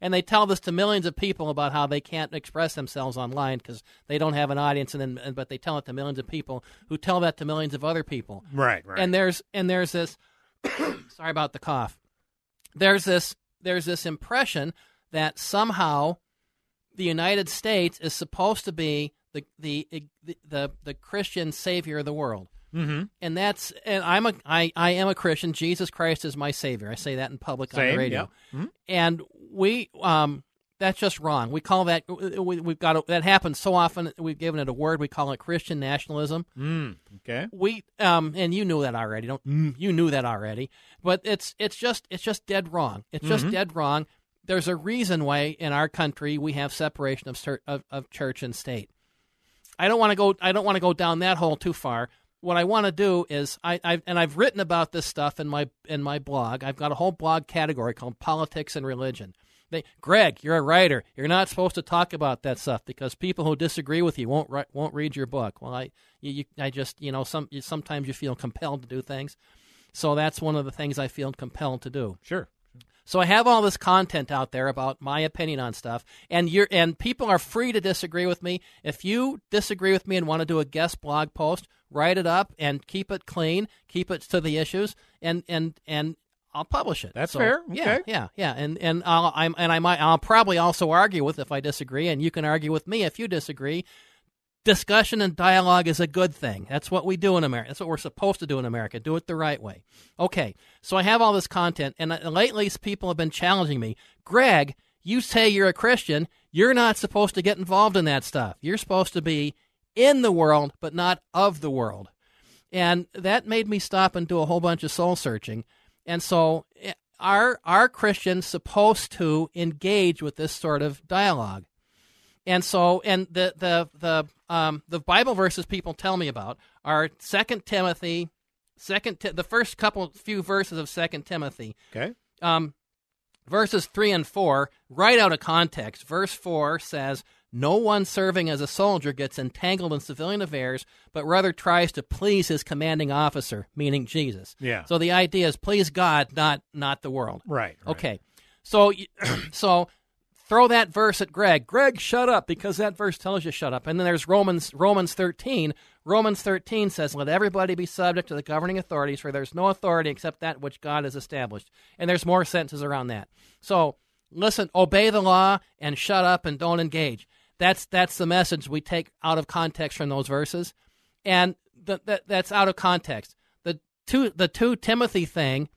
And they tell this to millions of people about how they can't express themselves online because they don't have an audience and then but they tell it to millions of people who tell that to millions of other people. Right, right. And there's and there's this sorry about the cough. There's this there's this impression that somehow the United States is supposed to be the the the the, the Christian savior of the world. Mm-hmm. And that's and I'm a I, I am a Christian. Jesus Christ is my savior. I say that in public on the radio. yeah. Mhm. And we um that's just wrong. We call that we, we've got a, that happens so often. We've given it a word. We call it Christian nationalism. Mm, okay. We um and you knew that already. Don't mm, you knew that already? But it's it's just it's just dead wrong. It's just Mhm. dead wrong. There's a reason why in our country we have separation of of, of church and state. I don't want to go. I don't want to go down that hole too far. What I want to do is I I've, and I've written about this stuff in my in my blog. I've got a whole blog category called politics and religion. They, Greg, you're a writer. You're not supposed to talk about that stuff because people who disagree with you won't won't read your book. Well, I you, you, I just you know some you, sometimes you feel compelled to do things, so that's one of the things I feel compelled to do. Sure. So I have all this content out there about my opinion on stuff, and you're and people are free to disagree with me. If you disagree with me and want to do a guest blog post, write it up and keep it clean, keep it to the issues, and and and I'll publish it. That's So, fair. Yeah, Okay. yeah, yeah, and and I'll I'm and I might I'll probably also argue with if I disagree, and you can argue with me if you disagree. Discussion and dialogue is a good thing. That's what we do in America. That's what we're supposed to do in America. Do it the right way. Okay, so I have all this content, and uh, lately people have been challenging me. Greg, you say you're a Christian. You're not supposed to get involved in that stuff. You're supposed to be in the world, but not of the world. And that made me stop and do a whole bunch of soul searching. And so, eh, are are Christians supposed to engage with this sort of dialogue? And so, and the the the um, the Bible verses people tell me about are Second Timothy, Second the first couple few verses of Second Timothy. Okay. Um, verses three and four, right out of context. Verse four says, "No one serving as a soldier gets entangled in civilian affairs, but rather tries to please his commanding officer, meaning Jesus." Yeah. So the idea is please God, not not the world. Right. right. Okay. So so throw that verse at Greg. Greg, shut up because that verse tells you shut up. And then there's Romans Romans 13. Romans 13 says, "Let everybody be subject to the governing authorities, for there's no authority except that which God has established." And there's more sentences around that. So, listen, obey the law and shut up and don't engage. That's that's the message we take out of context from those verses. And th- that that's out of context. The two the two Timothy thing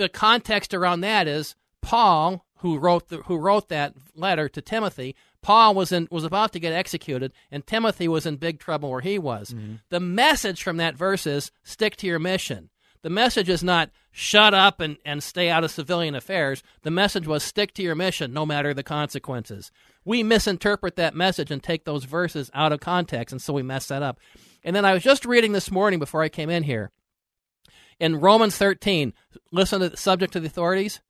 the context around that is Paul, who wrote the, who wrote that letter to Timothy. Paul was in was about to get executed, and Timothy was in big trouble where he was. Mm-hmm. The message from that verse is stick to your mission. The message is not shut up and, and stay out of civilian affairs. The message was stick to your mission no matter the consequences. We misinterpret that message and take those verses out of context, and so we mess that up. And then I was just reading this morning before I came in here in Romans 13, listen to the subject to the authorities.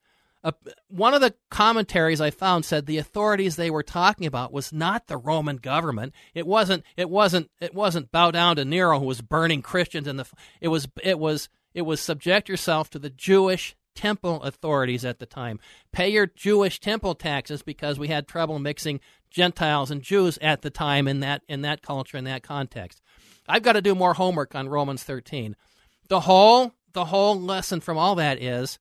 Uh, one of the commentaries I found said the authorities they were talking about was not the Roman government. It wasn't. It wasn't. It wasn't bow down to Nero who was burning Christians in the. It was. It was. It was subject yourself to the Jewish temple authorities at the time. Pay your Jewish temple taxes because we had trouble mixing Gentiles and Jews at the time in that in that culture in that context. I've got to do more homework on Romans 13. The whole the whole lesson from all that is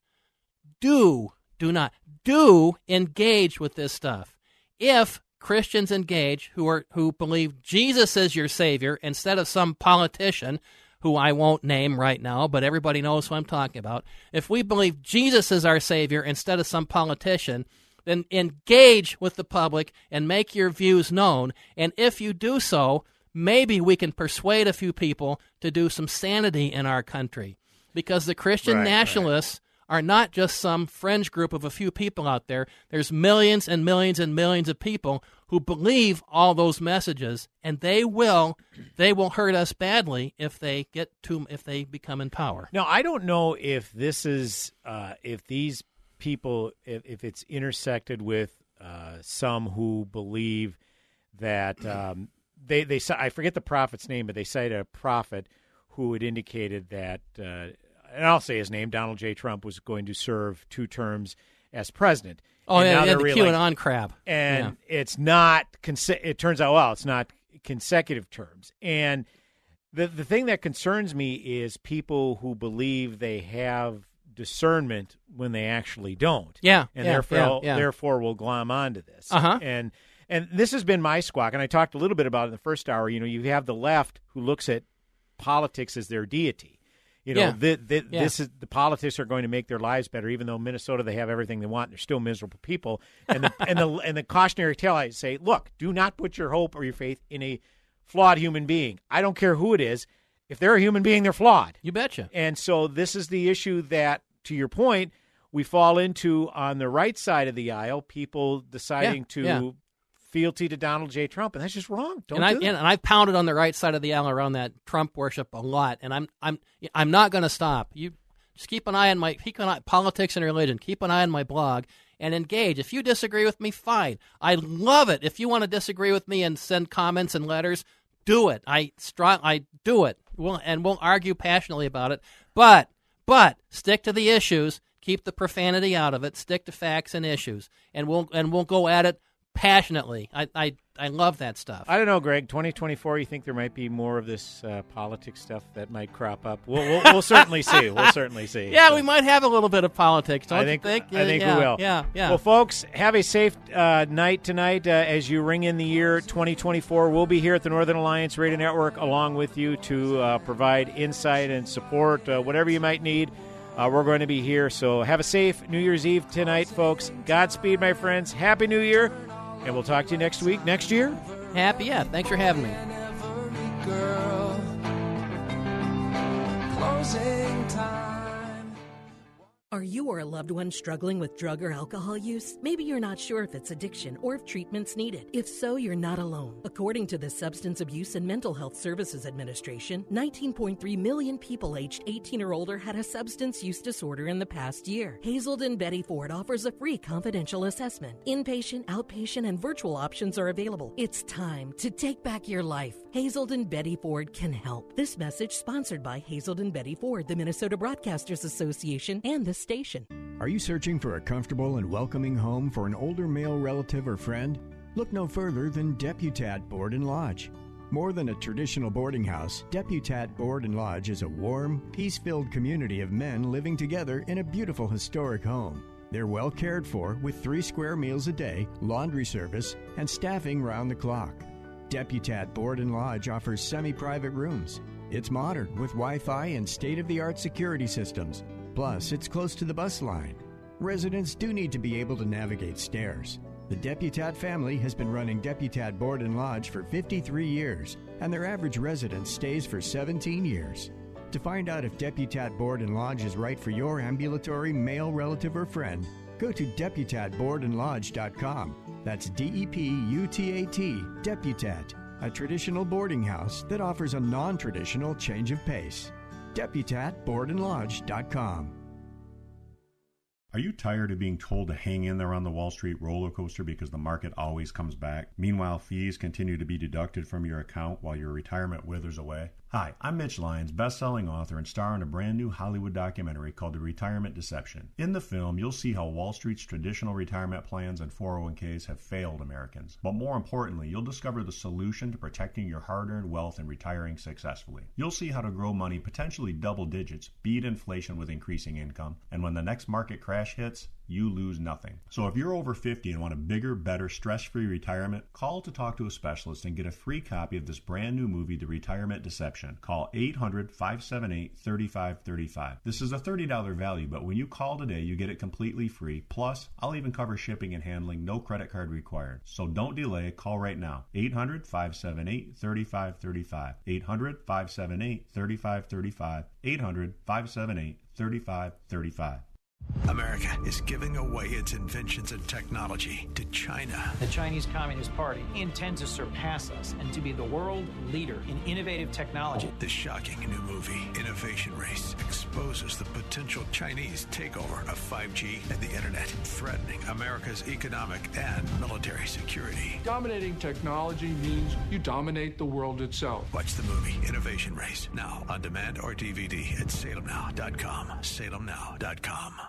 do do not do engage with this stuff. If Christians engage who are who believe Jesus is your savior instead of some politician who I won't name right now, but everybody knows who I'm talking about. If we believe Jesus is our savior instead of some politician, then engage with the public and make your views known. And if you do so, maybe we can persuade a few people to do some sanity in our country. Because the Christian Right, nationalists are not just some fringe group of a few people out there. There's millions and millions and millions of people who believe all those messages, and they will they will hurt us badly if they get to if they become in power. Now, I don't know if this is uh, if these people if, if it's intersected with uh, some who believe that um, they they I forget the prophet's name, but they cite a prophet who had indicated that, uh, and I'll say his name, Donald J. Trump was going to serve two terms as president. Oh, And yeah, yeah, they're the QAnon crap. and it's not. It turns out well, it's not consecutive terms, and the the thing that concerns me is people who believe they have discernment when they actually don't. Yeah, and yeah, therefore yeah, yeah. therefore will glom onto this. Uh-huh. And and this has been my squawk, and I talked a little bit about it in the first hour. You know, you have the left who looks at politics as their deity. You know, Yeah. Yeah. this is the politics are going to make their lives better, even though Minnesota they have everything they want. They're still miserable people. And the and the and the cautionary tale I say, look, do not put your hope or your faith in a flawed human being. I don't care who it is. If they're a human being, they're flawed. You betcha. And so this is the issue that, to your point, we fall into on the right side of the aisle. People deciding to yeah. Fealty to Donald J. Trump, and that's just wrong. Don't and I, do and, and I've pounded on the right side of the aisle around that Trump worship a lot, and I'm I'm I'm not going to stop. You just keep an eye on my keep an eye, politics and religion. Keep an eye on my blog and engage. If you disagree with me, fine. I love it. If you want to disagree with me and send comments and letters, do it. I strong I do it. We'll, and we'll argue passionately about it. But but stick to the issues. Keep the profanity out of it. Stick to facts and issues, and we'll and we'll go at it passionately. I I, I love that stuff. I don't know, Greg. 2024, you think there might be more of this uh, politics stuff that might crop up? We'll, we'll, we'll certainly see. We'll certainly see. Yeah, we might have a little bit of politics. I think, think? I think yeah, we will. Yeah, yeah. Well, folks, have a safe uh, night tonight uh, as you ring in the year 2024. We'll be here at the Northern Alliance Radio Network along with you to uh, provide insight and support, uh, whatever you might need. Uh, we're going to be here. So have a safe New Year's Eve tonight, folks. Godspeed, my friends. Happy New Year. And we'll talk to you next week, next year. Happy, yeah. Thanks for having me. Closing time. Are you or a loved one struggling with drug or alcohol use? Maybe you're not sure if it's addiction or if treatment's needed. If so, you're not alone. According to the Substance Abuse and Mental Health Services Administration, 19.3 million people aged 18 or older had a substance use disorder in the past year. Hazelden Betty Ford offers a free confidential assessment. Inpatient, outpatient, and virtual options are available. It's time to take back your life. Hazelden Betty Ford can help. This message sponsored by Hazelden Betty Ford, the Minnesota Broadcasters Association, and this station. Are you searching for a comfortable and welcoming home for an older male relative or friend? Look no further than Deputat Board and Lodge. More than a traditional boarding house, Deputat Board and Lodge is a warm, peace filled community of men living together in a beautiful historic home. They're well cared for with three square meals a day, laundry service, and staffing round the clock. Deputat Board and Lodge offers semi private rooms. It's modern with Wi Fi and state of the art security systems. Plus, it's close to the bus line. Residents do need to be able to navigate stairs. The Deputat family has been running Deputat Board and Lodge for 53 years, and their average resident stays for 17 years. To find out if Deputat Board and Lodge is right for your ambulatory male relative or friend, go to deputatboardandlodge.com. That's D E P U T A T, Deputat, a traditional boarding house that offers a non traditional change of pace. DeputatBoardandLodge.com. Are you tired of being told to hang in there on the Wall Street roller coaster because the market always comes back? Meanwhile, fees continue to be deducted from your account while your retirement withers away? Hi, I'm Mitch Lyons, best-selling author and star in a brand new Hollywood documentary called The Retirement Deception. In the film, you'll see how Wall Street's traditional retirement plans and 401ks have failed Americans. But more importantly, you'll discover the solution to protecting your hard-earned wealth and retiring successfully. You'll see how to grow money potentially double digits, beat inflation with increasing income, and when the next market crash hits, you lose nothing. So if you're over 50 and want a bigger, better, stress-free retirement, call to talk to a specialist and get a free copy of this brand new movie, The Retirement Deception. Call 800-578-3535. This is a $30 value, but when you call today, you get it completely free. Plus, I'll even cover shipping and handling, no credit card required. So don't delay, call right now. 800-578-3535. 800-578-3535. 800-578-3535. America is giving away its inventions and technology to China. The Chinese Communist Party intends to surpass us and to be the world leader in innovative technology. The shocking new movie, Innovation Race, exposes the potential Chinese takeover of 5G and the internet, threatening America's economic and military security. Dominating technology means you dominate the world itself. Watch the movie Innovation Race now on demand or DVD at salemnow.com. Salemnow.com.